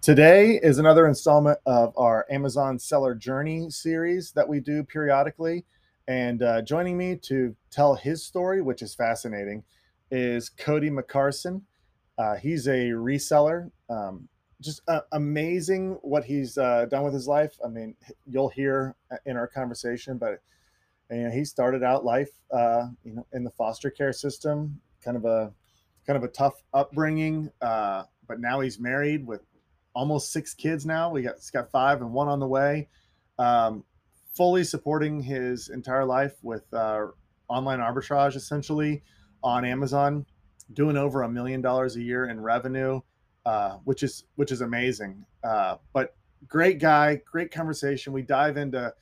Today is another installment of our Amazon Seller Journey series that we do periodically. And uh, joining me to tell his story, which is fascinating, is Cody McCarson. Uh, he's a reseller. Um, just uh, amazing what he's uh, done with his life. I mean, you'll hear in our conversation, but you know, he started out life, uh, you know, in the foster care system, kind of a kind of a tough upbringing. Uh, but now he's married with almost six kids. Now we got he's got five and one on the way. Um, fully supporting his entire life with uh, online arbitrage, essentially on Amazon, doing over a million dollars a year in revenue, uh, which is which is amazing. Uh, but great guy, great conversation. We dive into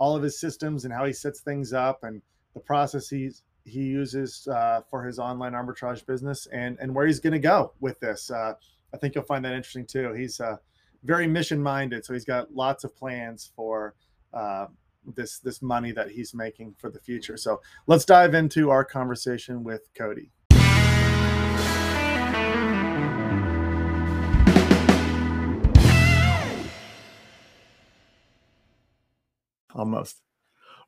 all of his systems and how he sets things up and the processes he uses uh, for his online arbitrage business and and where he's going to go with this. Uh, I think you'll find that interesting too. He's uh, very mission minded, so he's got lots of plans for uh, this this money that he's making for the future. So let's dive into our conversation with Cody. Almost.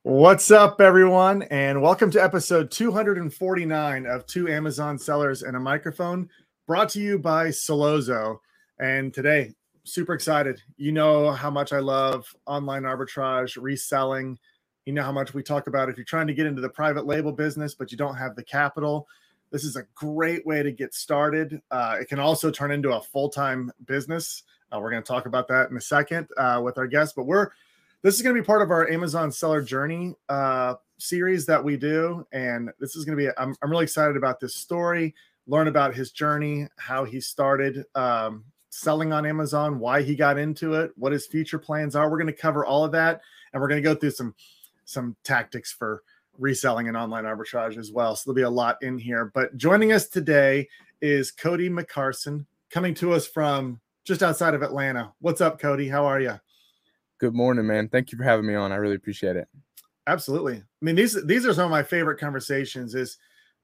What's up, everyone, and welcome to episode 249 of Two Amazon Sellers and a Microphone, brought to you by Solozo. And today, super excited. You know how much I love online arbitrage, reselling. You know how much we talk about if you're trying to get into the private label business, but you don't have the capital. This is a great way to get started. Uh, it can also turn into a full time business. Uh, we're going to talk about that in a second uh, with our guest, but we're this is going to be part of our Amazon seller journey uh, series that we do. And this is going to be, I'm, I'm really excited about this story, learn about his journey, how he started um, selling on Amazon, why he got into it, what his future plans are. We're going to cover all of that. And we're going to go through some, some tactics for reselling and online arbitrage as well. So there'll be a lot in here. But joining us today is Cody McCarson coming to us from just outside of Atlanta. What's up, Cody? How are you? Good morning, man. Thank you for having me on. I really appreciate it. Absolutely. I mean, these these are some of my favorite conversations is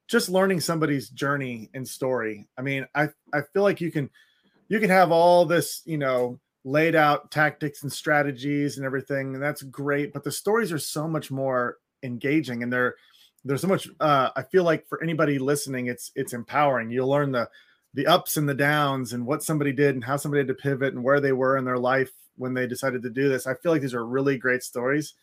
just learning somebody's journey and story. I mean, I I feel like you can you can have all this, you know, laid out tactics and strategies and everything, and that's great, but the stories are so much more engaging and they're there's so much uh I feel like for anybody listening, it's it's empowering. You'll learn the the ups and the downs and what somebody did and how somebody had to pivot and where they were in their life when they decided to do this. I feel like these are really great stories.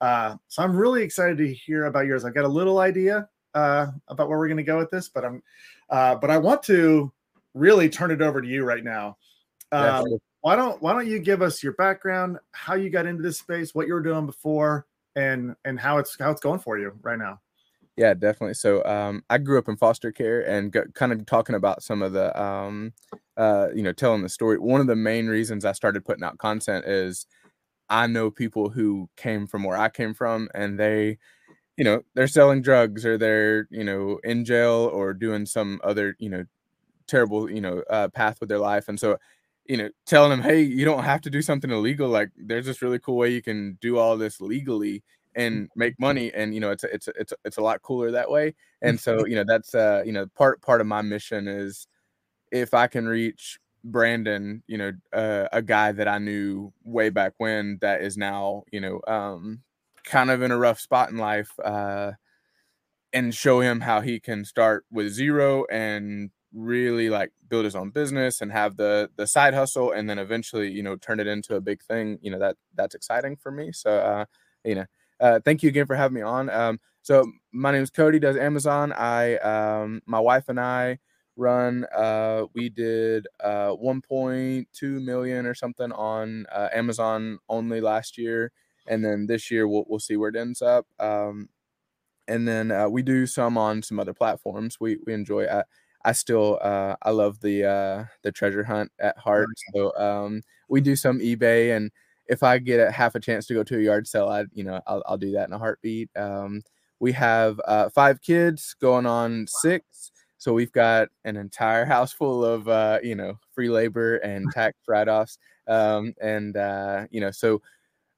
Uh, so I'm really excited to hear about yours. I've got a little idea uh, about where we're going to go with this, but I'm, uh, but I want to really turn it over to you right now. Um, why don't Why don't you give us your background, how you got into this space, what you were doing before, and and how it's how it's going for you right now? Yeah, definitely. So um, I grew up in foster care and got, kind of talking about some of the, um, uh, you know, telling the story. One of the main reasons I started putting out content is I know people who came from where I came from and they, you know, they're selling drugs or they're, you know, in jail or doing some other, you know, terrible, you know, uh, path with their life. And so, you know, telling them, hey, you don't have to do something illegal. Like there's this really cool way you can do all this legally and make money and you know it's a, it's a, it's a, it's a lot cooler that way and so you know that's uh you know part part of my mission is if i can reach brandon you know uh, a guy that i knew way back when that is now you know um kind of in a rough spot in life uh and show him how he can start with zero and really like build his own business and have the the side hustle and then eventually you know turn it into a big thing you know that that's exciting for me so uh you know uh, thank you again for having me on. Um, so my name is Cody. Does Amazon? I um, my wife and I run. Uh, we did uh, 1.2 million or something on uh, Amazon only last year, and then this year we'll we'll see where it ends up. Um, and then uh, we do some on some other platforms. We we enjoy. I, I still uh, I love the uh, the treasure hunt at heart. So um, we do some eBay and if I get a half a chance to go to a yard sale, I you know I'll, I'll do that in a heartbeat. Um, we have uh, five kids going on six, so we've got an entire house full of uh, you know free labor and tax write-offs, um, and uh, you know so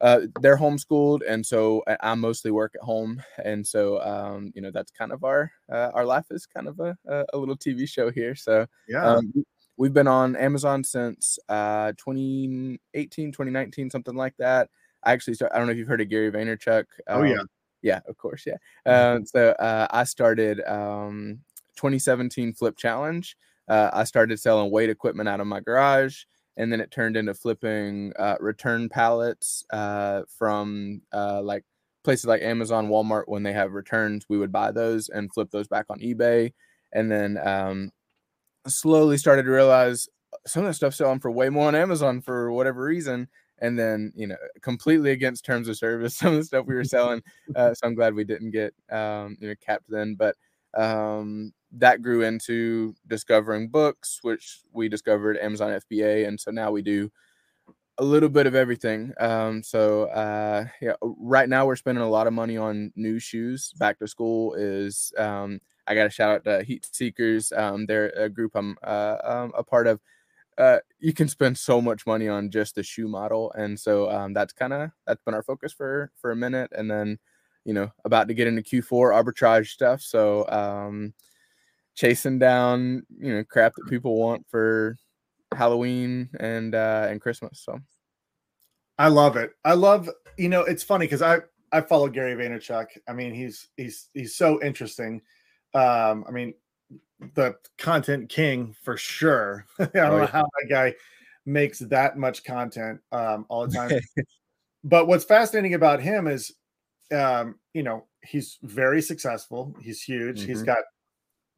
uh, they're homeschooled, and so I mostly work at home, and so um, you know that's kind of our uh, our life is kind of a, a little TV show here. So yeah. Um, we've been on Amazon since uh, 2018, 2019, something like that. I actually start, I don't know if you've heard of Gary Vaynerchuk. Um, oh yeah, um, yeah, of course, yeah. Uh, so uh, I started um, 2017 Flip Challenge. Uh, I started selling weight equipment out of my garage, and then it turned into flipping uh, return pallets uh, from uh, like places like Amazon, Walmart. When they have returns, we would buy those and flip those back on eBay, and then um, slowly started to realize some of that stuff selling for way more on Amazon for whatever reason. And then, you know, completely against terms of service, some of the stuff we were selling. Uh, so I'm glad we didn't get, um, you know, capped then. But um, that grew into discovering books, which we discovered Amazon FBA. And so now we do a little bit of everything. Um, so uh, yeah, right now we're spending a lot of money on new shoes. Back to school is um, I got to shout out to Heat Seekers. Um, they're a group I'm uh, um, a part of. Uh, you can spend so much money on just the shoe model, and so um, that's kind of that's been our focus for for a minute, and then you know about to get into Q4 arbitrage stuff. So um, chasing down you know crap that people want for Halloween and uh, and Christmas. So I love it. I love you know it's funny because I I follow Gary Vaynerchuk. I mean he's he's he's so interesting. Um, I mean, the content king for sure. I don't oh, know how that guy makes that much content um, all the time. but what's fascinating about him is, um, you know, he's very successful. He's huge. Mm-hmm. He's got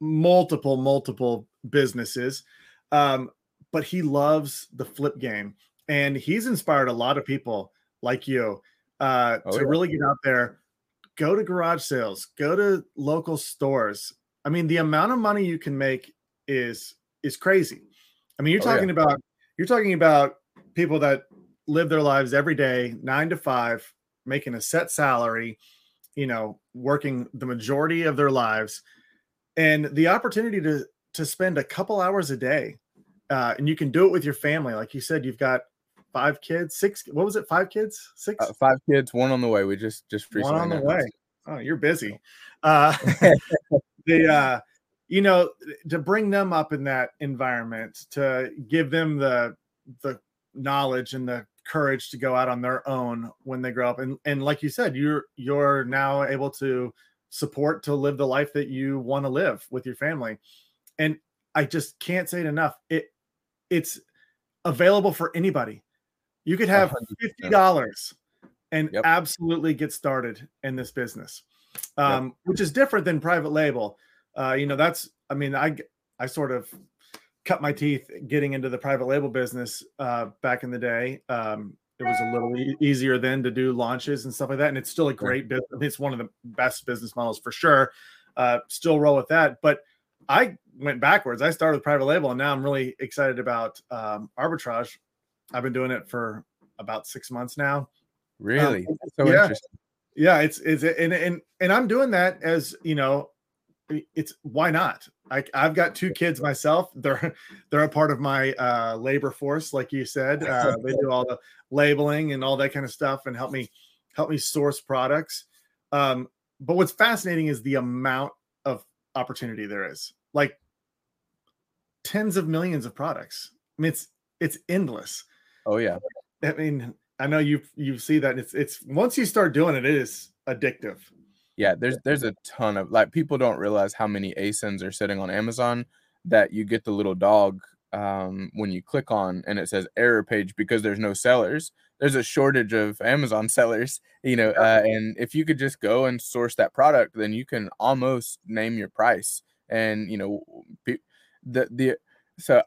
multiple, multiple businesses. Um, but he loves the flip game. And he's inspired a lot of people like you uh, oh, to yeah. really get out there go to garage sales, go to local stores. I mean, the amount of money you can make is is crazy. I mean, you're oh, talking yeah. about you're talking about people that live their lives every day, nine to five, making a set salary, you know, working the majority of their lives, and the opportunity to to spend a couple hours a day, uh, and you can do it with your family. Like you said, you've got five kids, six. What was it? Five kids, six. Uh, five kids, one on the way. We just just recently one on the way. Oh, you're busy. Uh, the uh, you know to bring them up in that environment to give them the the knowledge and the courage to go out on their own when they grow up and and like you said you're you're now able to support to live the life that you want to live with your family and i just can't say it enough it it's available for anybody you could have $50 and yep. absolutely get started in this business, um, yep. which is different than private label. Uh, you know, that's, I mean, I, I sort of cut my teeth getting into the private label business uh, back in the day. Um, it was a little e- easier then to do launches and stuff like that. And it's still a great business. It's one of the best business models for sure. Uh, still roll with that. But I went backwards. I started with private label and now I'm really excited about um, arbitrage I've been doing it for about six months now. Um, really? Um, so yeah. interesting. Yeah, it's it's and and and I'm doing that as you know, it's why not? I I've got two kids myself. They're they're a part of my uh, labor force, like you said. Uh, they do all the labeling and all that kind of stuff, and help me help me source products. Um, but what's fascinating is the amount of opportunity there is, like tens of millions of products. I mean, it's it's endless. Oh yeah. I mean, I know you you see that it's it's once you start doing it, it is addictive. Yeah, there's there's a ton of like people don't realize how many ASINs are sitting on Amazon that you get the little dog um, when you click on and it says error page because there's no sellers. There's a shortage of Amazon sellers, you know, uh, and if you could just go and source that product, then you can almost name your price. And you know, the the so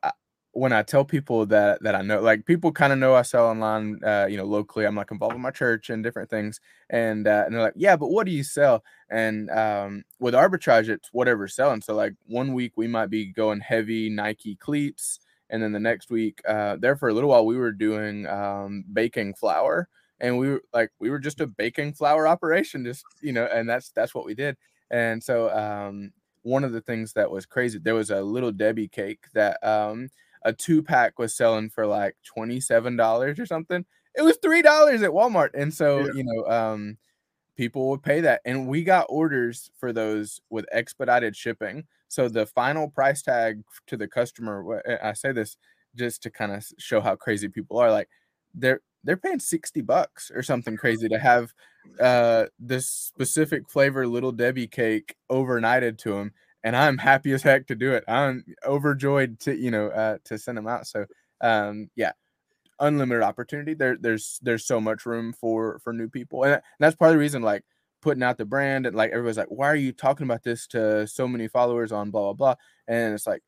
when I tell people that that I know, like people kind of know I sell online, uh, you know, locally. I'm like involved in my church and different things, and uh, and they're like, yeah, but what do you sell? And um, with arbitrage, it's whatever's selling. So like one week we might be going heavy Nike cleats, and then the next week, uh, there for a little while we were doing um, baking flour, and we were like we were just a baking flour operation, just you know, and that's that's what we did. And so um, one of the things that was crazy, there was a little Debbie cake that um, a two pack was selling for like $27 or something. It was $3 at Walmart. And so, yeah. you know, um, people would pay that. And we got orders for those with expedited shipping. So the final price tag to the customer, I say this just to kind of show how crazy people are. Like they're they're paying 60 bucks or something crazy to have uh this specific flavor little debbie cake overnighted to them and i'm happy as heck to do it. I'm overjoyed to you know uh to send them out so um yeah unlimited opportunity. There there's there's so much room for for new people and, that's part of the reason like putting out the brand and like everybody's like why are you talking about this to so many followers on blah blah blah? And it's like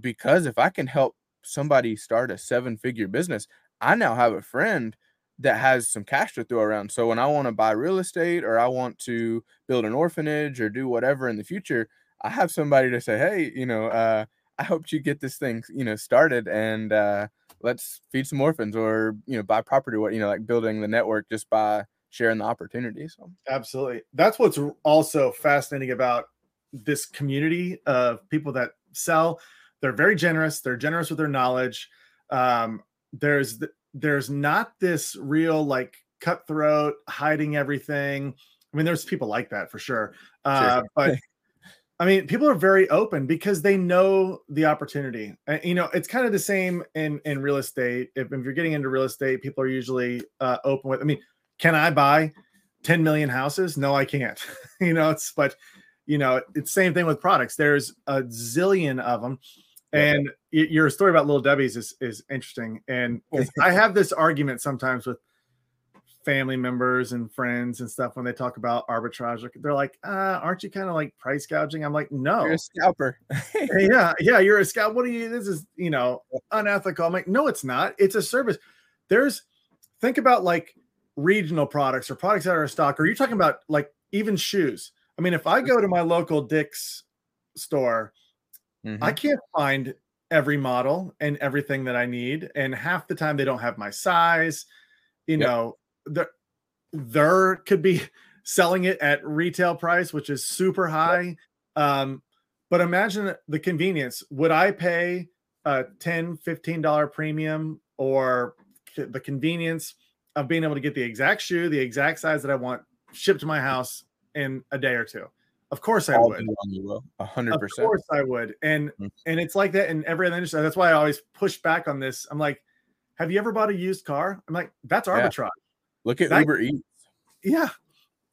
because if i can help somebody start a seven figure business I now have a friend that has some cash to throw around. So when I want to buy real estate or I want to build an orphanage or do whatever in the future, I have somebody to say, hey, you know, uh, I hope you get this thing, you know, started and uh, let's feed some orphans or you know buy property. What you know, like building the network just by sharing the opportunity. So absolutely, that's what's also fascinating about this community of people that sell. They're very generous. They're generous with their knowledge. Um, there's there's not this real like cutthroat hiding everything i mean there's people like that for sure, uh, sure. but i mean people are very open because they know the opportunity. And, you know it's kind of the same in in real estate. If, if you're getting into real estate people are usually uh, open with i mean can i buy 10 million houses? No i can't. You know it's but you know it's same thing with products. There's a zillion of them and your story about little Debbie's is is interesting. And I have this argument sometimes with family members and friends and stuff when they talk about arbitrage. They're like, uh, "Aren't you kind of like price gouging?" I'm like, "No, you're a scalper." yeah, yeah, you're a scalper. What are you? This is you know unethical. I'm like, no, it's not. It's a service. There's think about like regional products or products that are stock. Or you're talking about like even shoes. I mean, if I go to my local Dick's store Mm-hmm. I can't find every model and everything that I need. And half the time they don't have my size. You yep. know, there, there could be selling it at retail price, which is super high. Um, but imagine the convenience. Would I pay a 10 $15 premium or the convenience of being able to get the exact shoe, the exact size that I want shipped to my house in a day or two? Of course I All would. A hundred percent. Of course I would. And mm-hmm. and it's like that in every other industry. That's why I always push back on this. I'm like, have you ever bought a used car? I'm like, that's arbitrage. Yeah. Look at that, Uber Eats. Yeah.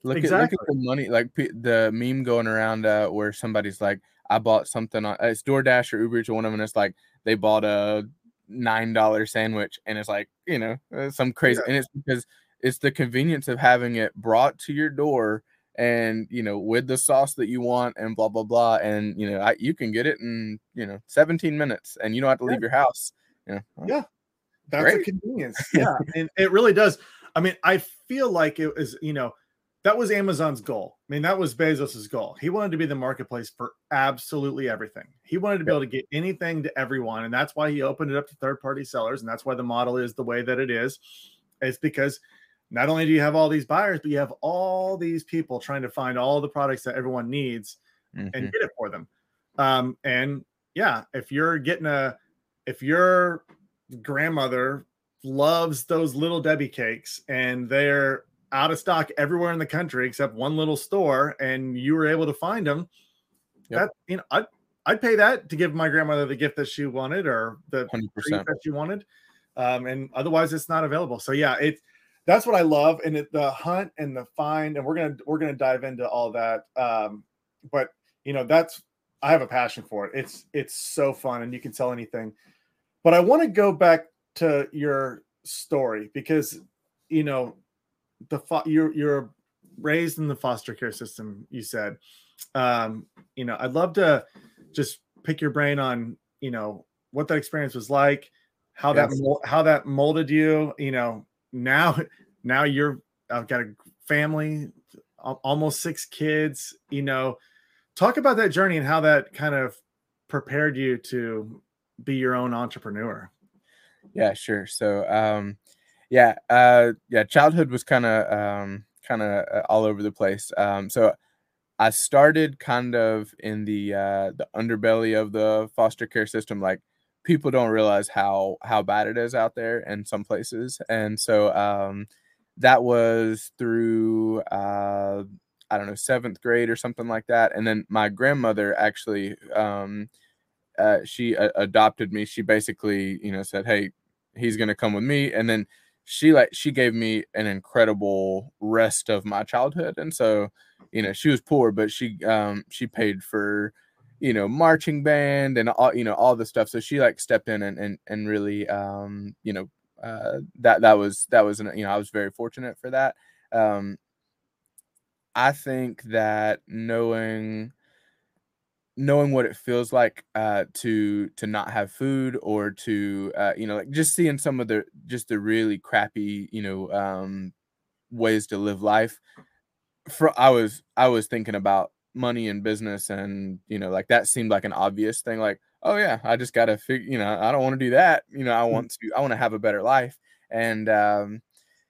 Look exactly. at look at the money, like the meme going around uh, where somebody's like, I bought something on it's DoorDash or Uber Eats or one of them, and it's like they bought a nine dollar sandwich, and it's like you know uh, some crazy, yeah. and it's because it's the convenience of having it brought to your door and you know with the sauce that you want and blah blah blah and you know I, you can get it in you know 17 minutes and you don't have to leave your house you know, yeah that's great. a convenience yeah and it really does i mean i feel like it was you know that was amazon's goal. I mean that was bezos's goal. He wanted to be the marketplace for absolutely everything. He wanted to be able to get anything to everyone and that's why he opened it up to third party sellers and that's why the model is the way that it is. It's because not only do you have all these buyers, but you have all these people trying to find all the products that everyone needs mm-hmm. and get it for them. Um, and yeah, if you're getting a, if your grandmother loves those little Debbie cakes and they're out of stock everywhere in the country except one little store, and you were able to find them, yep. that you know, I'd I'd pay that to give my grandmother the gift that she wanted or the 100%. that she wanted. Um, and otherwise, it's not available. So yeah, it's that's what I love. And it, the hunt and the find, and we're gonna we're gonna dive into all that. Um, but you know, that's I have a passion for it. It's it's so fun, and you can tell anything. But I want to go back to your story because you know the fo- you're you're raised in the foster care system. You said, um, you know, I'd love to just pick your brain on you know what that experience was like, how yes. that how that molded you. You know, now now you're I've got a family, almost six kids. You know, talk about that journey and how that kind of prepared you to be your own entrepreneur. Yeah, sure. So, um, yeah, uh, yeah, childhood was kind of um, kind of uh, all over the place. Um, so I started kind of in the uh, the underbelly of the foster care system, like people don't realize how how bad it is out there in some places and so um that was through uh I don't know seventh grade or something like that. And then my grandmother actually, um, uh, she uh, adopted me. She basically, you know, said, "Hey, he's gonna come with me," and then she like she gave me an incredible rest of my childhood. And so, you know, she was poor, but she um she paid for you know marching band and all you know all the stuff. So she like stepped in and and, and really um you know uh that that was that was an, you know i was very fortunate for that. Um i think that knowing knowing what it feels like uh to to not have food or to uh you know like just seeing some of the just the really crappy you know um ways to live life for i was i was thinking about money and business and you know like that seemed like an obvious thing like oh yeah i just gotta figure you know i don't want to do that you know i mm. want to i want to have a better life and um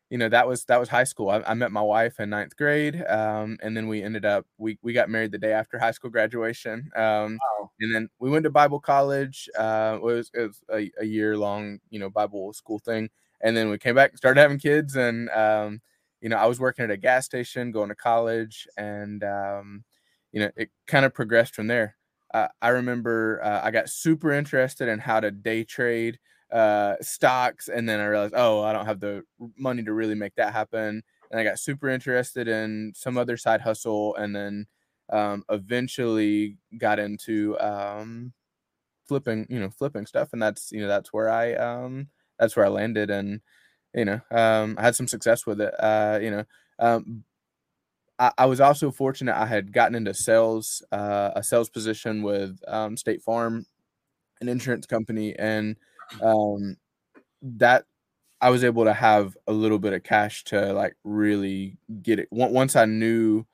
you know that was that was high school i, I met my wife in ninth grade um and then we ended up we we got married the day after high school graduation um wow. and then we went to bible college uh it was, it was a, a year long you know bible school thing and then we came back started having kids and um you know i was working at a gas station going to college and um you know, it kind of progressed from there. Uh, I remember uh, I got super interested in how to day trade uh, stocks, and then I realized, oh, I don't have the money to really make that happen. And I got super interested in some other side hustle, and then um, eventually got into um, flipping, you know, flipping stuff, and that's you know that's where I um, that's where I landed, and you know, um, I had some success with it. Uh, you know, um, I, was also fortunate. I had gotten into sales, uh, a sales position with um, State Farm, an insurance company, and um, that I was able to have a little bit of cash to like really get it. Once I knew,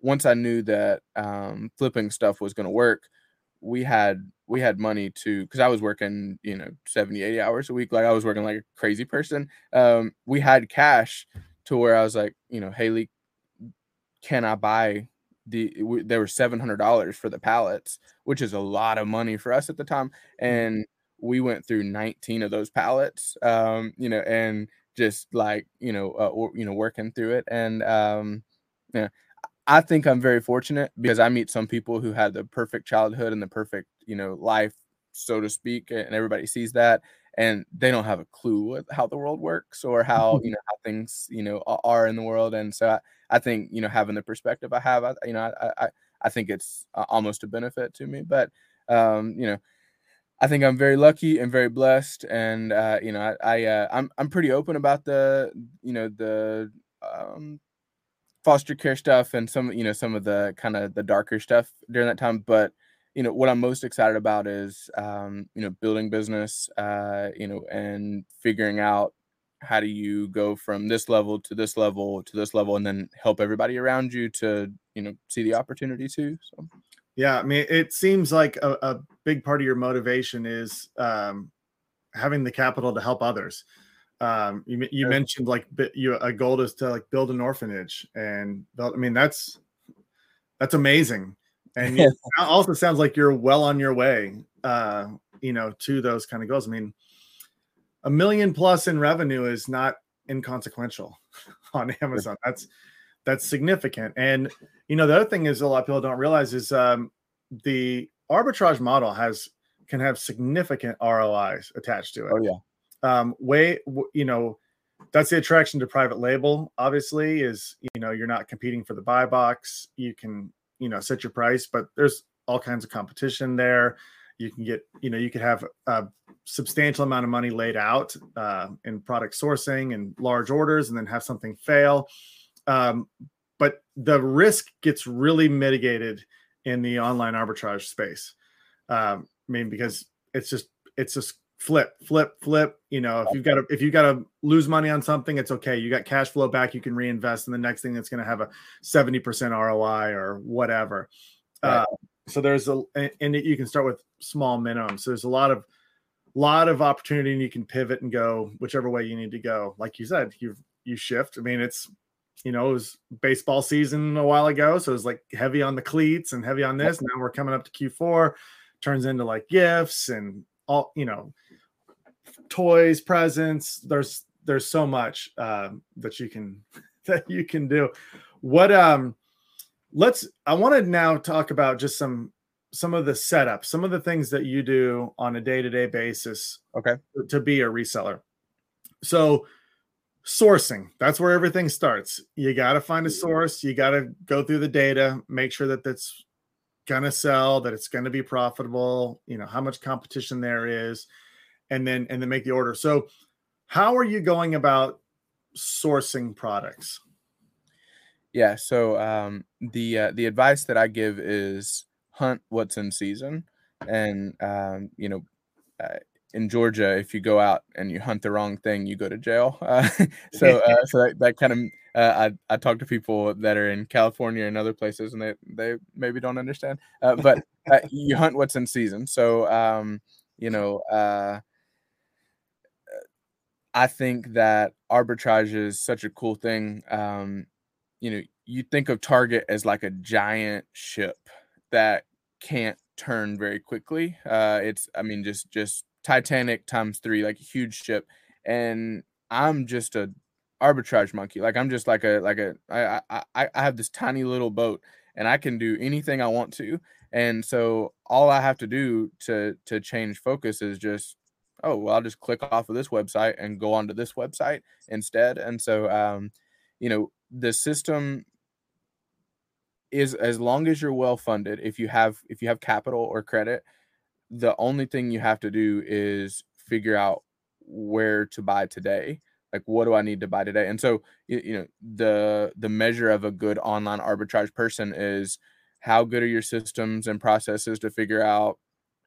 once I knew that um, flipping stuff was going to work, we had we had money to because I was working you know 70, 80 hours a week. Like I was working like a crazy person. Um, we had cash to where I was like, you know, Haley, can I buy the there were seven hundred dollars for the pallets, which is a lot of money for us at the time, mm-hmm. and we went through 19 of those pallets um you know and just like you know uh, or, you know working through it and um yeah i think i'm very fortunate because i meet some people who had the perfect childhood and the perfect you know life so to speak and everybody sees that and they don't have a clue how the world works or how you know how things you know are in the world and so I, I think you know having the perspective I have, I, you know, I, I I think it's almost a benefit to me. But um, you know, I think I'm very lucky and very blessed, and uh, you know, I, I uh, I'm I'm pretty open about the you know the um, foster care stuff and some you know some of the kind of the darker stuff during that time, but you know what i'm most excited about is um, you know building business uh, you know and figuring out how do you go from this level to this level to this level and then help everybody around you to you know see the opportunity too so yeah i mean it seems like a, a big part of your motivation is um, having the capital to help others. Um, you, you mentioned like you a goal is to like build an orphanage and build, i mean that's that's amazing. And it also sounds like you're well on your way uh, you know to those kind of goals. I mean a million plus in revenue is not inconsequential on Amazon. That's that's significant. And you know, the other thing is a lot of people don't realize is um, the arbitrage model has can have significant ROIs attached to it. Oh yeah. Um, way you know, that's the attraction to private label. Obviously, is you know you're not competing for the buy box. You can you know set your price, but there's all kinds of competition there you can get you know you could have a substantial amount of money laid out uh, in product sourcing and large orders and then have something fail um, but the risk gets really mitigated in the online arbitrage space. Um, i mean because it's just it's just flip flip flip you know if you've got to if you've got to lose money on something it's okay. You got cash flow back you can reinvest in the next thing that's going to have a 70% roi or whatever. Right. uh, so there's a and you can start with small minimums. So there's a lot of lot of opportunity and you can pivot and go whichever way you need to go. Like you said you you shift. I mean it's you know it was baseball season a while ago so it's like heavy on the cleats and heavy on this now we're coming up to q4 turns into like gifts and all you know toys presents. There's there's so much um, that you can that you can do. What um let's i want to now talk about just some some of the setup some of the things that you do on a day-to-day basis okay. to be a reseller. So sourcing. That's where everything starts. You got to find a source. You got to go through the data make sure that that's going to sell that it's going to be profitable you know how much competition there is and then and then make the order. So how are you going about sourcing products? Yeah. So um, the uh, the advice that I give is hunt what's in season, and um, you know, uh, in Georgia, if you go out and you hunt the wrong thing, you go to jail. Uh, so uh, so that, that kind of uh, I I talk to people that are in California and other places, and they they maybe don't understand. Uh, but uh, you hunt what's in season. So um, you know. Uh, I think that arbitrage is such a cool thing. Um, you know, you think of Target as like a giant ship that can't turn very quickly. Uh, it's, I mean, just just Titanic times three, like a huge ship, and I'm just a arbitrage monkey. Like I'm just like a like a I I I have this tiny little boat, and I can do anything I want to. And so all I have to do to to change focus is just oh well I'll just click off of this website and go onto this website instead. And so um, you know the system is as long as you're well funded if you have if you have capital or credit the only thing you have to do is figure out where to buy today like what do i need to buy today? And so you, know the the measure of a good online arbitrage person is how good are your systems and processes to figure out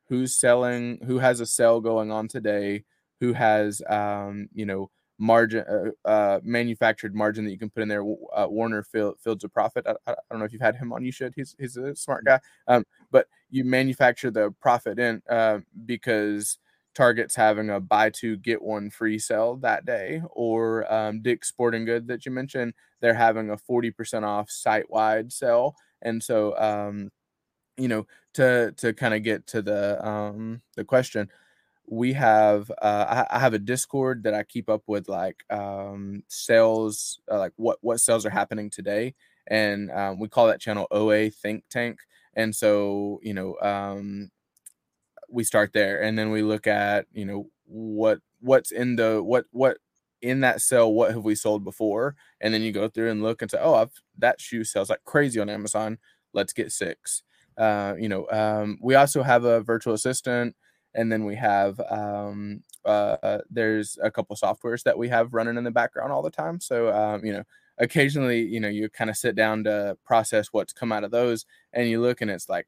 who's selling who has a sale going on today who has um you know margin, uh, uh, manufactured margin that you can put in there. Uh, Warner Field, Fields of Profit. I, I, don't know if you've had him on. You should. He's he's a smart guy. Um, but you manufacture the profit in uh, because Target's having a buy two get one free sale that day, or um, Dick's Sporting Good that you mentioned. They're having a forty percent off site wide sale, and so um, you know to to kind of get to the um, the question we have uh, I, I, have a discord that i keep up with like um, sales uh, like what what sales are happening today and um, we call that channel oa think tank and so you know um, we start there and then we look at you know what what's in the what what in that sale what have we sold before and then you go through and look and say oh I've, that shoe sells like crazy on amazon let's get six. Uh, you know um, we also have a virtual assistant and then we have um, uh, there's a couple softwares that we have running in the background all the time. So um, you know, occasionally you know you kind of sit down to process what's come out of those, and you look and it's like,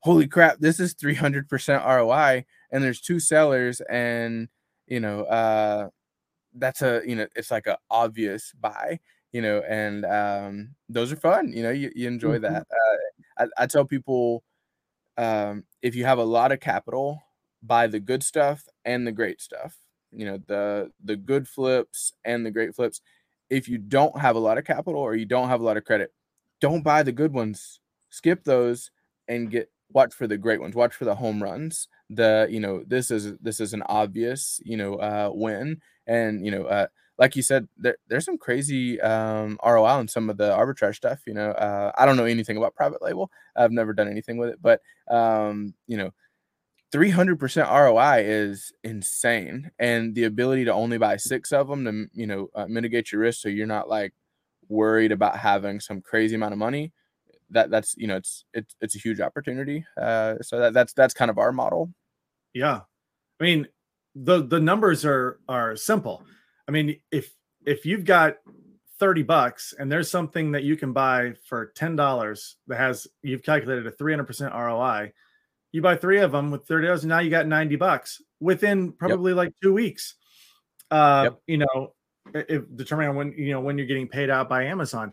holy crap, this is 300% ROI, and there's two sellers, and you know, uh, that's a you know, it's like a obvious buy. You know, and um, those are fun. You know, you, you enjoy mm-hmm. that. Uh, I, I tell people um, if you have a lot of capital buy the good stuff and the great stuff. You know, the the good flips and the great flips. If you don't have a lot of capital or you don't have a lot of credit, don't buy the good ones. Skip those and get watch for the great ones. Watch for the home runs. The you know this is this is an obvious you know uh, win, and you know uh, like you said, there, there's some crazy um, ROI on some of the arbitrage stuff. You know, uh, I don't know anything about private label. I've never done anything with it, but um, you know, 300% ROI is insane. And the ability to only buy six of them to, you know, uh, mitigate your risk so you're not like worried about having some crazy amount of money. That that's, you know, it's, it's, it's a huge opportunity. Uh, so that, that's, that's kind of our model. Yeah. I mean, the, the numbers are, are simple. I mean, if, if you've got 30 bucks and there's something that you can buy for $10 that has, you've calculated a 300% ROI, you buy three of them with thirty dollars, and now you got ninety bucks within probably yep. like two weeks. Uh, yep. you know, if determining on when you know when you're getting paid out by Amazon.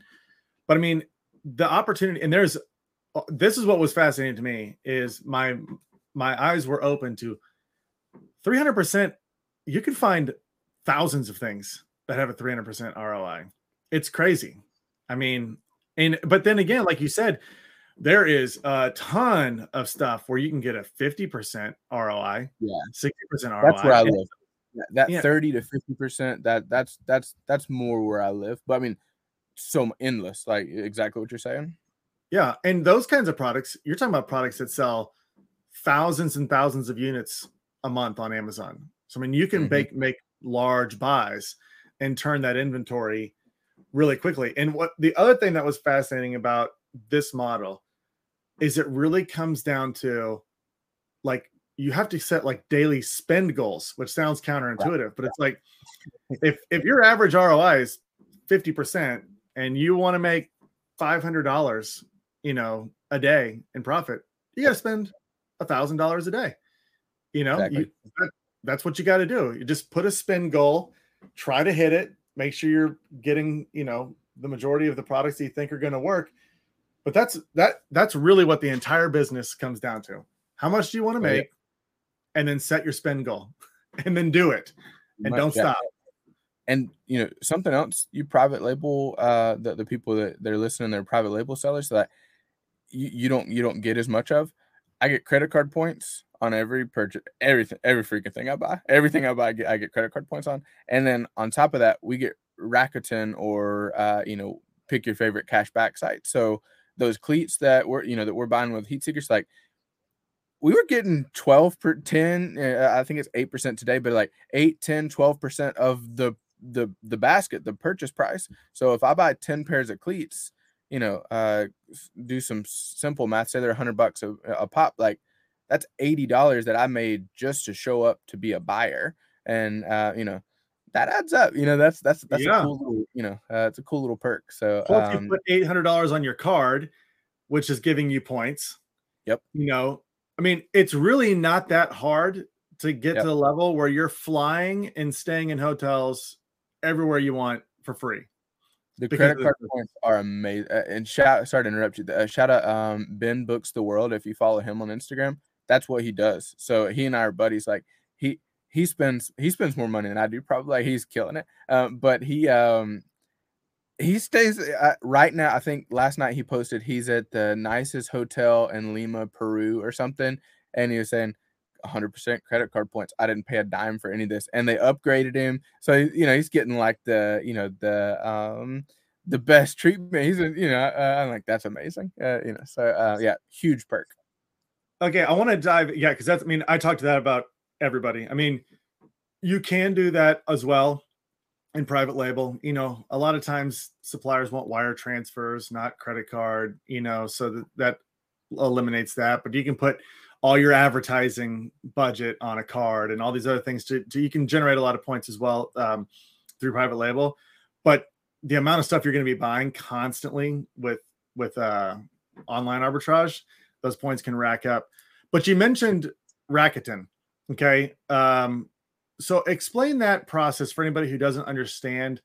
But I mean, the opportunity, and there's uh, this is what was fascinating to me is my my eyes were open to 300%. You can find thousands of things that have a 300% ROI. It's crazy. I mean, and but then again, like you said, there is a ton of stuff where you can get a 50% ROI, yeah, 60% ROI. That's where I live. That yeah. 30 to 50%, that that's that's that's more where I live. But I mean, so endless, like exactly what you're saying. Yeah, and those kinds of products, you're talking about products that sell thousands and thousands of units a month on Amazon. So I mean, you can mm-hmm. make make large buys and turn that inventory really quickly. And what the other thing that was fascinating about this model is it really comes down to like you have to set like daily spend goals, which sounds counterintuitive, but it's like if if your average ROI is 50% and you want to make $500 you know, a day in profit, you got to spend a thousand dollars a day. You know, exactly. you, that, that's what you got to do. You just put a spend goal, try to hit it, make sure you're getting, you know, the majority of the products that you think are going to work. But that's that that's really what the entire business comes down to. How much do you want to make? And then set your spend goal and then do it and don't stop and you know something else you private label uh the, the people that they're listening they're private label sellers so that you, you don't you don't get as much of. I get credit card points on every purchase, everything, every freaking thing I buy. Everything I buy, I get, I get credit card points on. And then on top of that, we get Rakuten or uh, you know, pick your favorite cash back site. So those cleats that we're you know that we're buying with heat seekers, like we were getting 12 per 10 uh, i think it's 8% today but like 8 10 12% of the the the basket the purchase price. So if i buy 10 pairs of cleats you know, uh, do some simple math, say they're a hundred bucks a, a pop, like that's eighty dollars that I made just to show up to be a buyer, and uh, you know, that adds up. You know, that's that's that's yeah. a cool little, you know, uh, it's a cool little perk. So Plus um, you put eight hundred dollars on your card, which is giving you points. Yep. You know, I mean, it's really not that hard to get yep. to the level where you're flying and staying in hotels everywhere you want for free. The credit card points are amazing. Uh, and shout, sorry to interrupt you. Uh, shout out um, Ben Books the World. If you follow him on Instagram, that's what he does. So he and I are buddies. Like he he spends he spends more money than I do. Probably like he's killing it. Um, but he um he stays uh, right now. I think last night he posted he's at the nicest hotel in Lima, Peru, or something, and he was saying 100% credit card points. I didn't pay a dime for any of this, and they upgraded him. So you know he's getting like the you know the um the best treatment. He's you know uh, I'm like that's amazing. Uh, you know so uh, yeah, huge perk. Okay, I want to dive yeah because that's I mean I talked to that about everybody. I mean you can do that as well in private label. You know a lot of times suppliers want wire transfers, not credit card. You know so that that eliminates that, but you can put all your advertising budget on a card and all these other things to, to you can generate a lot of points as well um, through private label but the amount of stuff you're going to be buying constantly with with uh, online arbitrage those points can rack up but you mentioned rakuten okay um, so explain that process for anybody who doesn't understand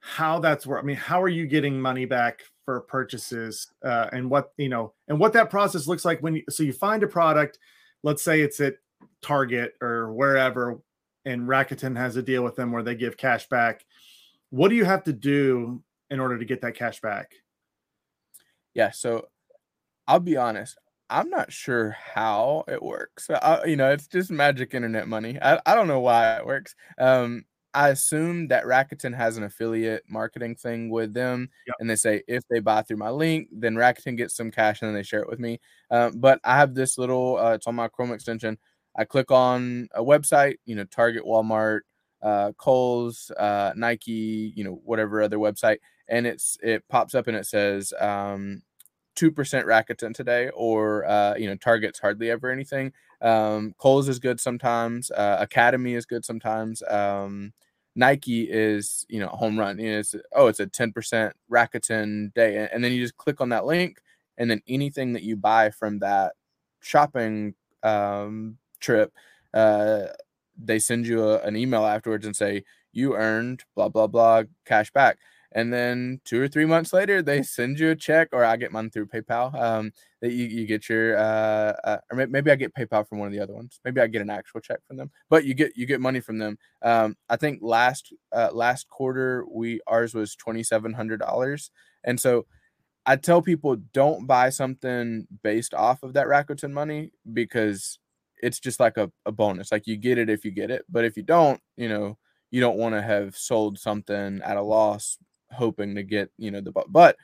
how that's work. I mean, how are you getting money back for purchases uh, and what you know and what that process looks like when you so you find a product let's say it's at target or wherever and rakuten has a deal with them where they give cash back what do you have to do in order to get that cash back yeah so i'll be honest i'm not sure how it works I, you know it's just magic internet money I, I don't know why it works um I assume that Rakuten has an affiliate marketing thing with them, yep. and they say if they buy through my link, then Rakuten gets some cash and then they share it with me. Um, but I have this little, uh, it's on my Chrome extension. I click on a website, you know, Target, Walmart, uh, Kohl's, uh, Nike, you know, whatever other website, and it's it pops up and it says um, two percent Rakuten today, or uh, you know, Target's hardly ever anything. Um, Kohl's is good sometimes. Uh, Academy is good sometimes. Um, Nike is, you know, home run. You know, it's oh, it's a 10% Rakuten day. And then you just click on that link, and then anything that you buy from that shopping um, trip, uh, they send you a, an email afterwards and say, you earned blah, blah, blah cash back and then two or three months later they send you a check or i get mine through paypal um, that you, you get your uh, uh, or maybe i get paypal from one of the other ones. Maybe i get an actual check from them but you get you get money from them. Um, i think last uh, last quarter we ours was $2700 and so i tell people don't buy something based off of that rakuten money because it's just like a, a bonus. Like you get it if you get it but if you don't you know you don't want to have sold something at a loss hoping to get you know the but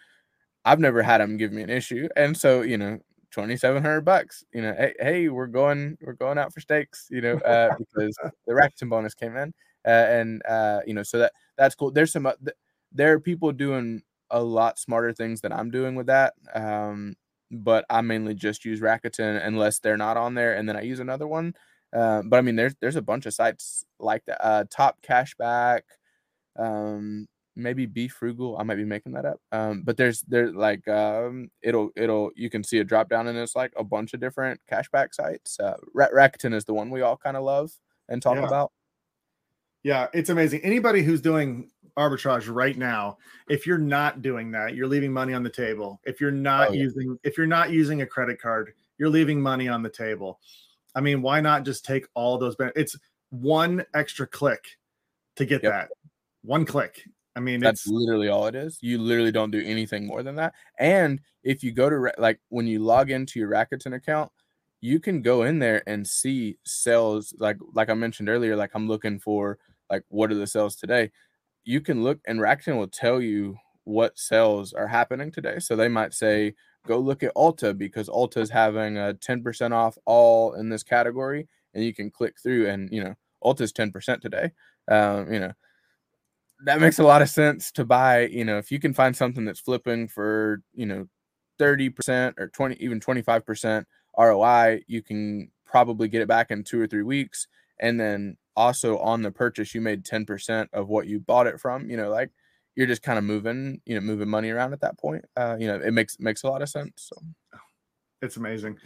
I've never had them give me an issue, and so you know, twenty seven hundred bucks. You know, hey, hey, we're going, we're going out for steaks. You know, uh, because the Rakuten bonus came in, uh, and uh, you know, so that that's cool. There's some, uh, there are people doing a lot smarter things than I'm doing with that. Um, but I mainly just use Rakuten unless they're not on there, and then I use another one. Uh, but I mean, there's there's a bunch of sites like that. Uh, Top Cashback, um, maybe BeFrugal. I might be making that up. Um, but there's there's like um, it'll it'll you can see a drop down and it's like a bunch of different cashback sites. Uh, Rakuten is the one we all kind of love and talk Yeah. about. Yeah, it's amazing. Anybody who's doing arbitrage right now, if you're not doing that, you're leaving money on the table. If you're not Oh, yeah. using if you're not using a credit card, you're leaving money on the table. I mean, why not just take all those ben- it's one extra click to get Yep. that. One click. I mean, That's literally all it is. You literally don't do anything more than that. And if you go to like when you log into your Rakuten account, you can go in there and see sales. Like like I mentioned earlier, like I'm looking for like what are the sales today. You can look and Rakuten will tell you what sales are happening today. So they might say go look at Ulta because Ulta is having a 10% off all in this category, and you can click through and you know Ulta's 10% today. Um, you know that makes a lot of sense to buy. You know, if you can find something that's flipping for, you know, 30% or 20, even 25% ROI, you can probably get it back in two or three weeks. And then also on the purchase, you made 10% of what you bought it from, you know, like you're just kind of moving, you know, moving money around at that point. Uh, you know, it makes, makes a lot of sense. So it's amazing.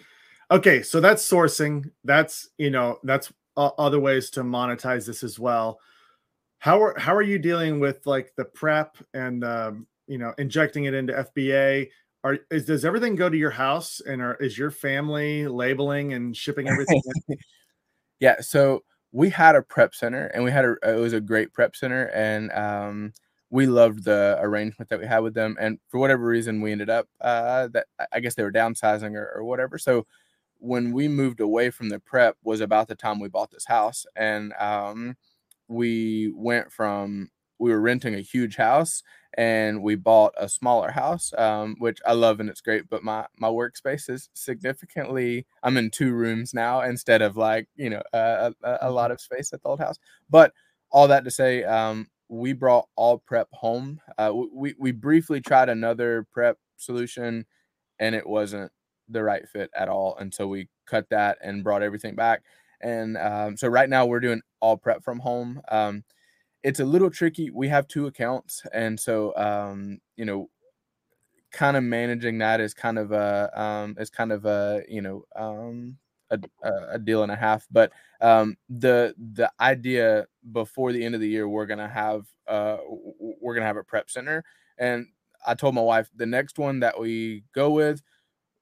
Okay, so that's sourcing. That's, you know, that's o- other ways to monetize this as well. How are how are you dealing with like the prep and um, you know, injecting it into FBA? Are is does everything go to your house and are is your family labeling and shipping everything? in? Yeah, so we had a prep center and we had a it was a great prep center and um we loved the arrangement that we had with them and for whatever reason we ended up uh that I guess they were downsizing or, or whatever. So when we moved away from the prep was about the time we bought this house and um we went from we were renting a huge house and we bought a smaller house um, which i love and it's great but my my workspace is significantly i'm in two rooms now instead of like you know a, a, a lot of space at the old house. But all that to say um, we brought all prep home uh, we, we briefly tried another prep solution and it wasn't the right fit at all until we cut that and brought everything back. And um, so right now we're doing all prep from home. Um, it's a little tricky we have two accounts and so um, you know kind of managing that is kind of a um, is kind of a you know um, a, a- deal and a half but um, the the idea before the end of the year we're gonna have uh, we're gonna have a prep center and i told my wife the next one that we go with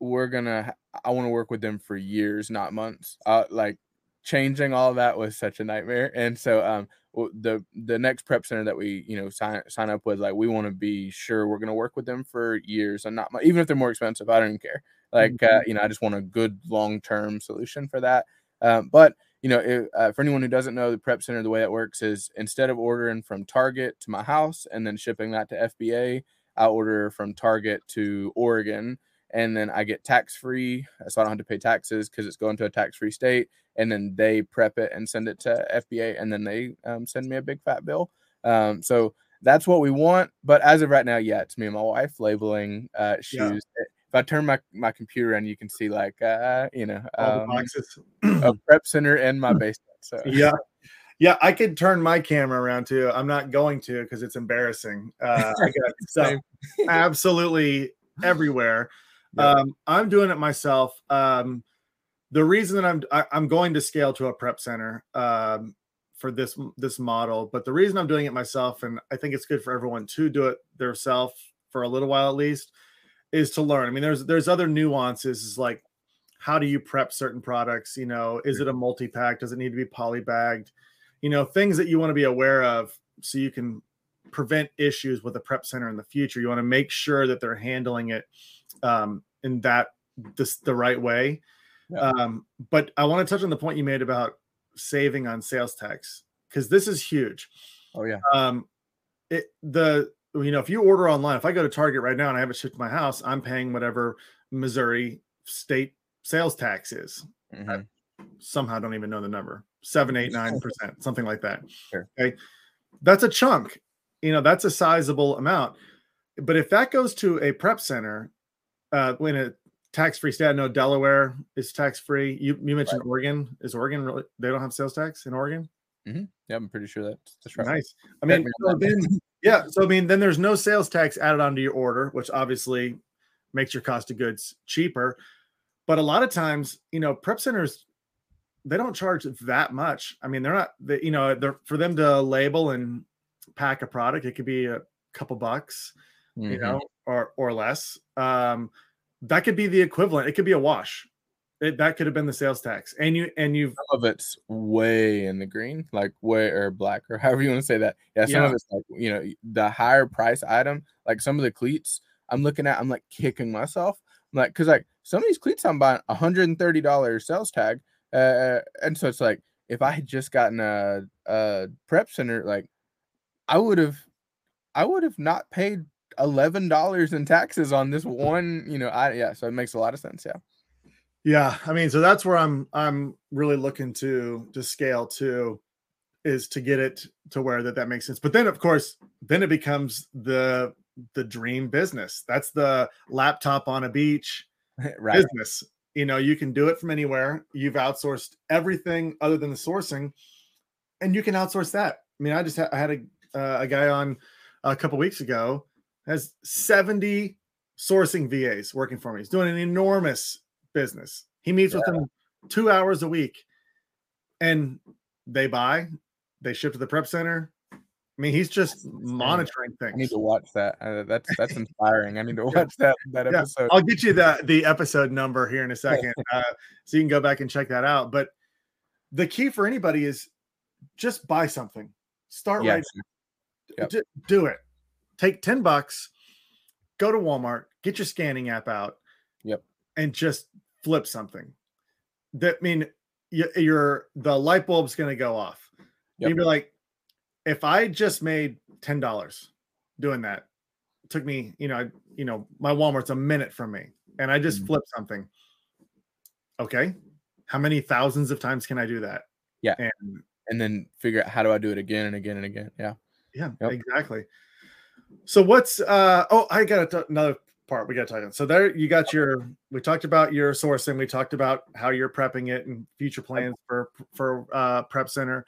we're gonna i want to work with them for years not months. Uh like changing all that was such a nightmare and so um the the next prep center that we you know sign sign up with like we want to be sure we're gonna work with them for years and not even if they're more expensive i don't even care like uh, you know i just want a good long term solution for that um, but you know it, uh, for anyone who doesn't know the prep center the way it works is instead of ordering from target to my house and then shipping that to fba i order from target to oregon and then I get tax free, so I don't have to pay taxes because it's going to a tax free state. And then they prep it and send it to FBA, and then they um, send me a big fat bill. Um, so that's what we want. But as of right now, yeah, it's me and my wife labeling uh, Yeah. shoes. If I turn my, my computer on, you can see like uh, you know um, boxes. a prep center in my basement. So yeah. Yeah, I could turn my camera around too. I'm not going to because it's embarrassing. Uh, I got stuff absolutely everywhere. Yeah. Um, I'm doing it myself. Um, the reason that I'm I, I'm going to scale to a prep center um, for this this model, but the reason I'm doing it myself, and I think it's good for everyone to do it themselves for a little while at least, is to learn. I mean, there's there's other nuances, is like how do you prep certain products? You know, is it a multi pack? Does it need to be poly bagged? You know, things that you want to be aware of so you can prevent issues with a prep center in the future. You want to make sure that they're handling it um, in that this the right way. Yeah. Um, but I want to touch on the point you made about saving on sales tax because this is huge. oh yeah, Um, it the you know, if you order online, if I go to Target right now and I have it shipped to my house, I'm paying whatever Missouri state sales tax is. Mhm. I somehow don't even know the number seven, eight, nine percent, something like that. Sure. Okay. That's a chunk. You know, that's a sizable amount. But if that goes to a prep center, uh, when a tax free state, I know Delaware is tax free. You, you mentioned Oregon. Is Oregon really, they don't have sales tax in Oregon? Yeah, I'm pretty sure that's, that's right. Nice. I mean, so then, yeah. So I mean, then there's no sales tax added onto your order, which obviously makes your cost of goods cheaper. But a lot of times, you know, prep centers they don't charge that much. I mean, they're not. They, you know, they're for them to label and pack a product. It could be a couple bucks, you Mhm. know, or or less. Um, that could be the equivalent. It could be a wash. It, that could have been the sales tax, and you and you've some of it's way in the green, like way or black or however you want to say that. Yeah, some Yeah. of it's like you know the higher price item, like some of the cleats. I'm looking at, I'm like kicking myself, I'm like because like some of these cleats I'm buying 130 dollars sales tag, uh, and so it's like if I had just gotten a a prep center, like I would have, I would have not paid eleven dollars in taxes on this one. You know, I yeah, so it makes a lot of sense. Yeah. Yeah, I mean, so that's where I'm I'm really looking to to scale to is to get it to where that that makes sense. But then of course, then it becomes the the dream business. That's the laptop on a beach right. business. You know, you can do it from anywhere. You've outsourced everything other than the sourcing and you can outsource that. I mean, I just ha- I had a uh, a guy on a couple weeks ago has 70 sourcing VAs working for me. He's doing an enormous business. He meets with them 2 hours a week and they buy, they ship to the prep center. I mean, he's just monitoring things. I need to watch that. Uh, that's that's inspiring. I need to watch that that Yeah. I'll get you the the episode number here in a second, uh, so you can go back and check that out. But the key for anybody is just buy something. Start Yeah, right. Yep. Do it. Take ten bucks. Go to Walmart. Get your scanning app out. Yep. And just flip something. That I mean, you're the light bulb's going to go off. Yep. You'd be like, if I just made ten dollars doing that, it took me, you know, I, you know, my Walmart's a minute from me, and I just Mhm. flip something. Okay, how many thousands of times can I do that? Yeah. and and then figure out how do I do it again and again and again. Yeah. yeah, Yep. exactly. So what's uh? Oh, I got another part we got to talk about. So there, you got your. We talked about your sourcing. We talked about how you're prepping it and future plans for for uh, prep center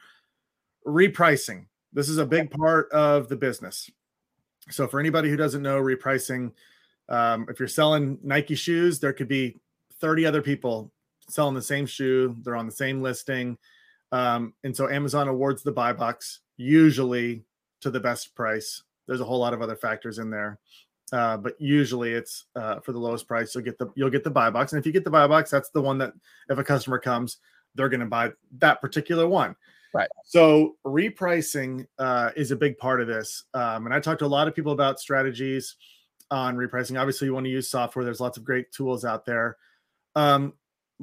repricing. This is a big part of the business. So for anybody who doesn't know repricing, um, if you're selling Nike shoes, there could be 30 other people selling the same shoe. They're on the same listing. Um, and so Amazon awards the buy box usually to the best price. There's a whole lot of other factors in there. Uh, but usually it's uh, for the lowest price. You'll get the you'll get the buy box, and if you get the buy box, that's the one that if a customer comes, they're going to buy that particular one. Right. So repricing uh, is a big part of this, um, and I talked to a lot of people about strategies on repricing. Obviously, you want to use software. There's lots of great tools out there. Um,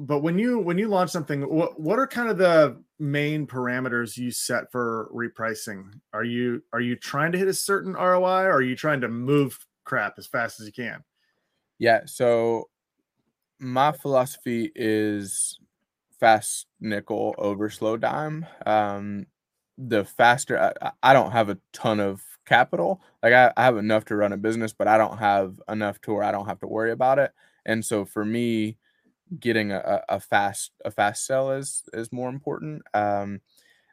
but when you when you launch something, what what are kind of the main parameters you set for repricing? Are you are you trying to hit a certain ROI, or are you trying to move crap as fast as you can? Yeah. So my philosophy is fast nickel over slow dime. Um, the faster I- I, don't have a ton of capital. Like I, I have enough to run a business, but I don't have enough to where I don't have to worry about it. And so for me, getting a, a fast a fast sell is is more important. Um,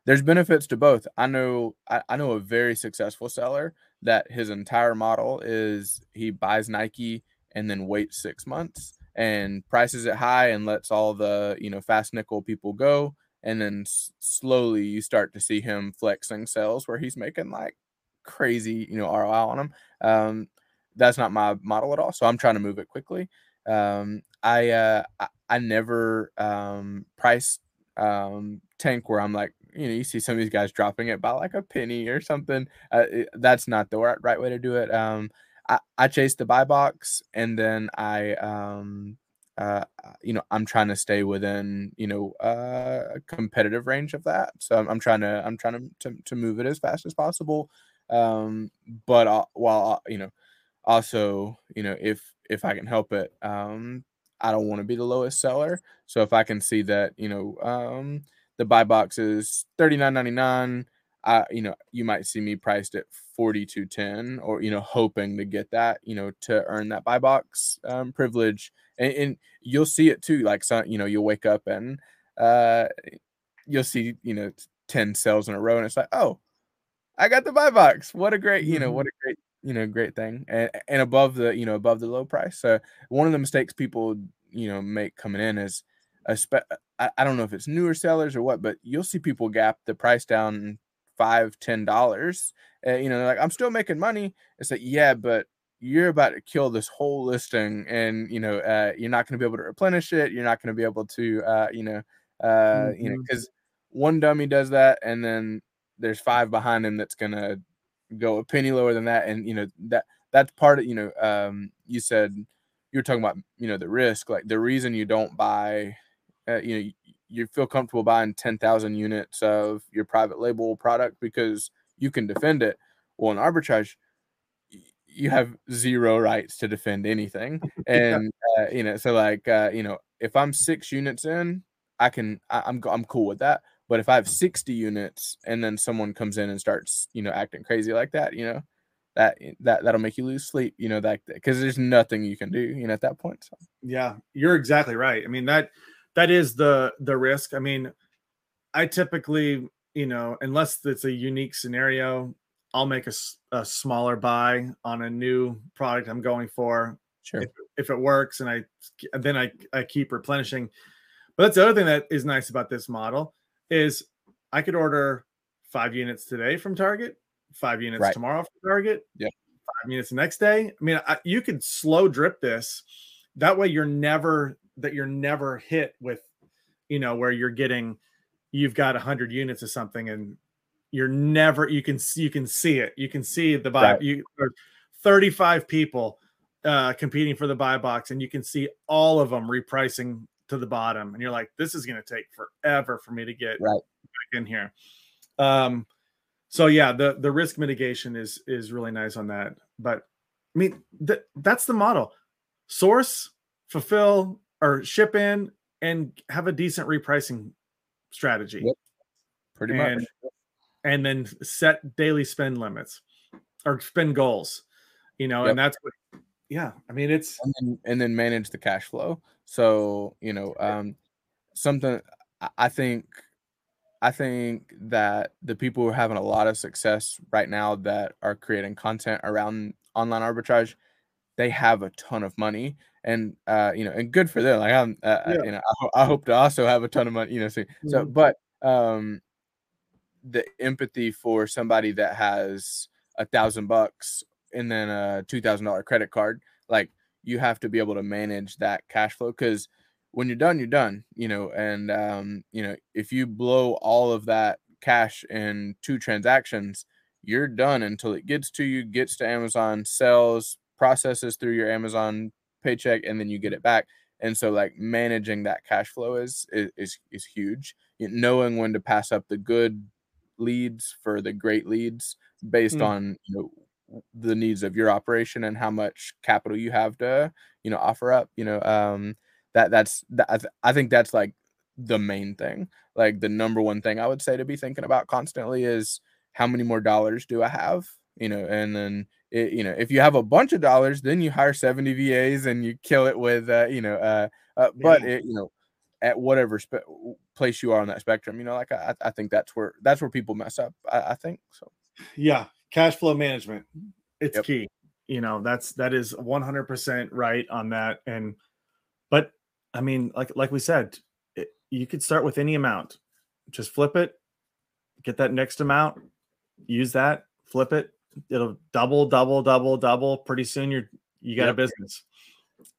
there's benefits to both. I know I, I know a very successful seller that his entire model is he buys Nike and then waits six months and prices it high and lets all the you know fast nickel people go and then s- slowly you start to see him flexing sales where he's making like crazy you know ROI on them. Um, that's not my model at all. So I'm trying to move it quickly. Um, I uh, I, never um, price um, tank where I'm like you know you see some of these guys dropping it by like a penny or something. Uh, it- that's not the right, right way to do it. Um, I, I chase the buy box and then I um uh you know I'm trying to stay within you know uh a competitive range of that. So I'm, I'm trying to I'm trying to, to to move it as fast as possible. Um, but uh, while uh, you know, also you know, if if I can help it, um, I don't want to be the lowest seller. So if I can see that you know, um, the buy box is thirty nine ninety nine. I, you know, you might see me priced at 4210 or, you know, hoping to get that, you know, to earn that buy box um, privilege. And, and, you'll see it too. Like, some, you know, you'll wake up and uh, you'll see, you know, 10 sales in a row and it's like, oh, I got the buy box. What a great, you know, what mm-hmm. a great, you know, great thing. And, and above the, you know, above the low price. So one of the mistakes people, you know, make coming in is, a spe- I, I don't know if it's newer sellers or what, but you'll see people gap the price down five, ten dollars. Uh, you know, like I'm still making money. It's like, yeah, but you're about to kill this whole listing, and you know, uh, you're not going to be able to replenish it. You're not going to be able to, uh, you know, uh, mm-hmm. you know, because mm-hmm. one dummy does that, and then there's five behind him that's going to go a penny lower than that, and you know that that's part of you know, um, you said you were talking about you know the risk, like the reason you don't buy, uh, you know, you feel comfortable buying 10,000 units of your private label product because you can defend it. Well, in arbitrage, you have zero rights to defend anything. And, yeah. uh, you know, so like, uh, you know, if I'm six units in, I can, I, I'm, I'm cool with that. But if I have 60 units and then someone comes in and starts, you know, acting crazy like that, you know, that eh, that that'll make you lose sleep, you know, that because there's nothing you can do, you know, at that point. So. Yeah, you're exactly right. I mean that that is the the risk. I mean, I typically, you know, unless it's a unique scenario, I'll make a, a smaller buy on a new product I'm going for. Sure. If, if, it works, and I then I I keep replenishing. But that's the other thing that is nice about this model is I could order five units today from Target, five units right. tomorrow from Target, yeah, five units the next day. I mean, I, you could slow drip this. That way, you're never that you're never hit with, you know, where you're getting, you've got a hundred units of something and you're never, you can see, you can see it. You can see the buy, right. you 35 people uh, competing for the buy box and you can see all of them repricing to the bottom. And you're like, this is going to take forever for me to get right. back in here. Um, so yeah, the, the risk mitigation is, is really nice on that. But I mean, that that's the model source, fulfill, or ship in and have a decent repricing strategy. Yep. Pretty and, much. And then set daily spend limits or spend goals, you know, yep. and that's what, yeah, I mean, it's, and then, and then manage the cash flow. So, you know, um, something I think, I think that the people who are having a lot of success right now that are creating content around online arbitrage, they have a ton of money and uh, you know, and good for them. Like I'm, uh, yeah. you know, I, I, hope to also have a ton of money. You know, so, mm-hmm. so but um, the empathy for somebody that has a thousand bucks and then a two thousand dollar credit card, like you have to be able to manage that cash flow because when you're done, you're done. You know, and um, you know, if you blow all of that cash in two transactions, you're done until it gets to you, gets to Amazon, sells, processes through your Amazon paycheck and then you get it back and so like managing that cash flow is is is huge knowing when to pass up the good leads for the great leads based mm. on you know the needs of your operation and how much capital you have to you know offer up you know um that that's that, i think that's like the main thing like the number one thing i would say to be thinking about constantly is how many more dollars do i have you know and then it, you know, if you have a bunch of dollars, then you hire 70 VAs and you kill it with, uh, you know, uh, uh but it, you know, at whatever spe- place you are on that spectrum, you know, like I, I think that's where that's where people mess up. I, I think so. Yeah, cash flow management, it's yep. key. You know, that's that is 100% right on that. And but I mean, like like we said, it, you could start with any amount, just flip it, get that next amount, use that, flip it, it'll double, double, double, double. Pretty soon you're you got yep. a business.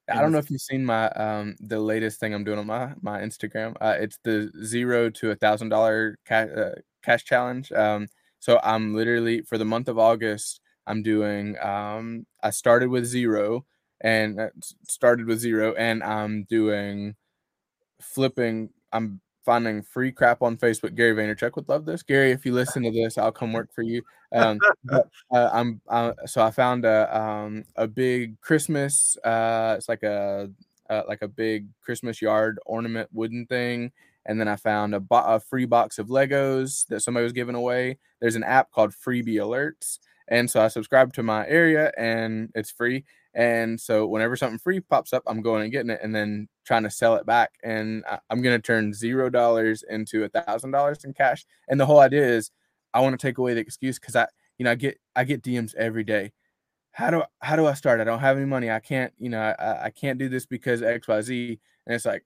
I don't know if you've seen my um the latest thing I'm doing on my my Instagram. Uh, it's the zero to a thousand dollar cash uh, cash challenge. Um, so I'm literally for the month of August. I'm doing. Um, I started with zero and uh, started with zero, and I'm doing flipping. I'm finding free crap on Facebook. Gary Vaynerchuk would love this. Gary, if you listen to this, I'll come work for you. Um, but, uh, I'm uh, so I found a um, a big Christmas. Uh, it's like a uh, like a big Christmas yard ornament wooden thing. And then I found a, bo- a free box of Legos that somebody was giving away. There's an app called Freebie Alerts. And so I subscribed to my area and it's free. And so whenever something free pops up, I'm going and getting it and then trying to sell it back. And I'm going to turn zero dollars into a thousand dollars in cash. And the whole idea is I want to take away the excuse because I, you know, I get I get DMs every day. How do how do I start? I don't have any money. I can't, you know, I, I can't do this because XYZ. And it's like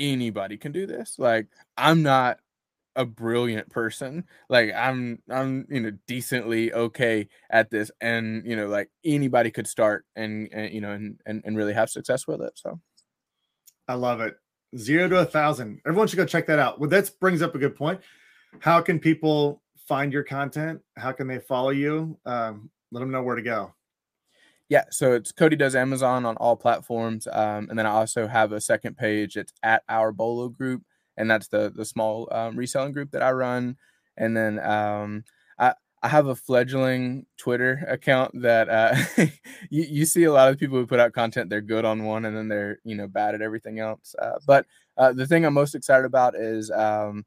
anybody can do this. Like I'm not a brilliant person. Like I'm I'm you know decently okay at this and you know like anybody could start and, and you know and, and and really have success with it. So I love it. Zero to a thousand. Everyone should go check that out. Well, that brings up a good point. How can people find your content? How can they follow you? Um, let them know where to go. Yeah, so it's Cody does Amazon on all platforms, um, and then I also have a second page. It's at our Bolo Group, and that's the the small um, reselling group that I run. And then um, I I have a fledgling Twitter account that uh, you you see a lot of people who put out content. They're good on one, and then they're you know bad at everything else. Uh, but uh, the thing I'm most excited about is um,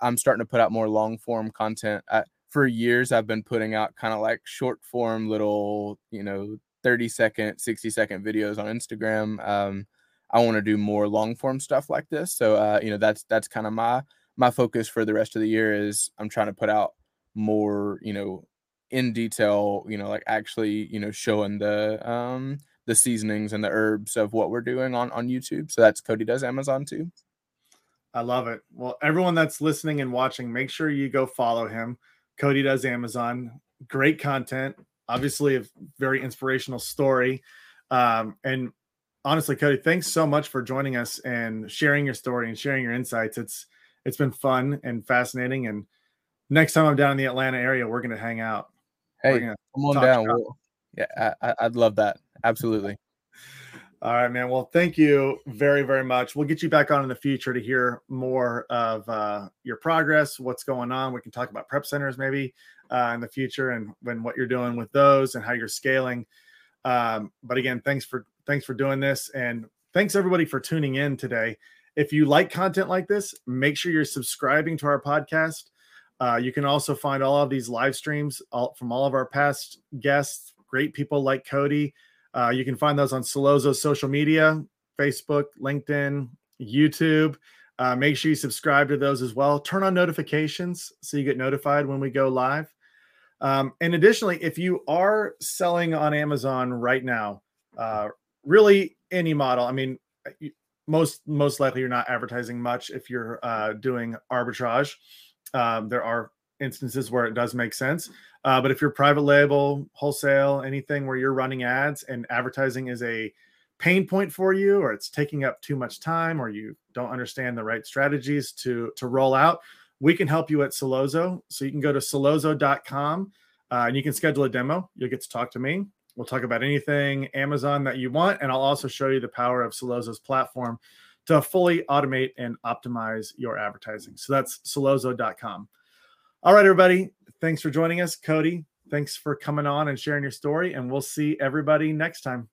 I'm starting to put out more long form content. I, for years I've been putting out kind of like short form little, you know, 30 second, 60 second videos on Instagram. Um, I want to do more long form stuff like this. So uh, you know, that's that's kind of my my focus for the rest of the year is I'm trying to put out more, you know, in detail, you know, like actually, you know, showing the um the seasonings and the herbs of what we're doing on on YouTube. So that's Cody does Amazon too. I love it. Well, everyone that's listening and watching, make sure you go follow him. Cody does Amazon. Great content. Obviously, a very inspirational story. Um, and honestly, Cody, thanks so much for joining us and sharing your story and sharing your insights. It's it's been fun and fascinating. And next time I'm down in the Atlanta area, we're gonna hang out. Hey, come on down. We'll, yeah, I, I'd love that. Absolutely. All right, man. Well, thank you very, very much. We'll get you back on in the future to hear more of uh, your progress, what's going on. We can talk about prep centers maybe uh, in the future and when what you're doing with those and how you're scaling. Um, but again, thanks for thanks for doing this, and thanks everybody for tuning in today. If you like content like this, make sure you're subscribing to our podcast. Uh, you can also find all of these live streams all, from all of our past guests, great people like Cody. Uh, you can find those on Sellozo's social media Facebook, LinkedIn, YouTube. Uh, make sure you subscribe to those as well. Turn on notifications so you get notified when we go live. Um, and additionally, if you are selling on Amazon right now, uh, really any model, I mean, most most likely you're not advertising much if you're uh, doing arbitrage. Um, there are instances where it does make sense. Uh, but if you're private label, wholesale, anything where you're running ads and advertising is a pain point for you, or it's taking up too much time, or you don't understand the right strategies to to roll out, we can help you at Sellozo. So you can go to sellozo.com uh, and you can schedule a demo. You'll get to talk to me. We'll talk about anything Amazon that you want, and I'll also show you the power of Sellozo's platform to fully automate and optimize your advertising. So that's sellozo.com. All right, everybody. Thanks for joining us. Cody, thanks for coming on and sharing your story. And we'll see everybody next time.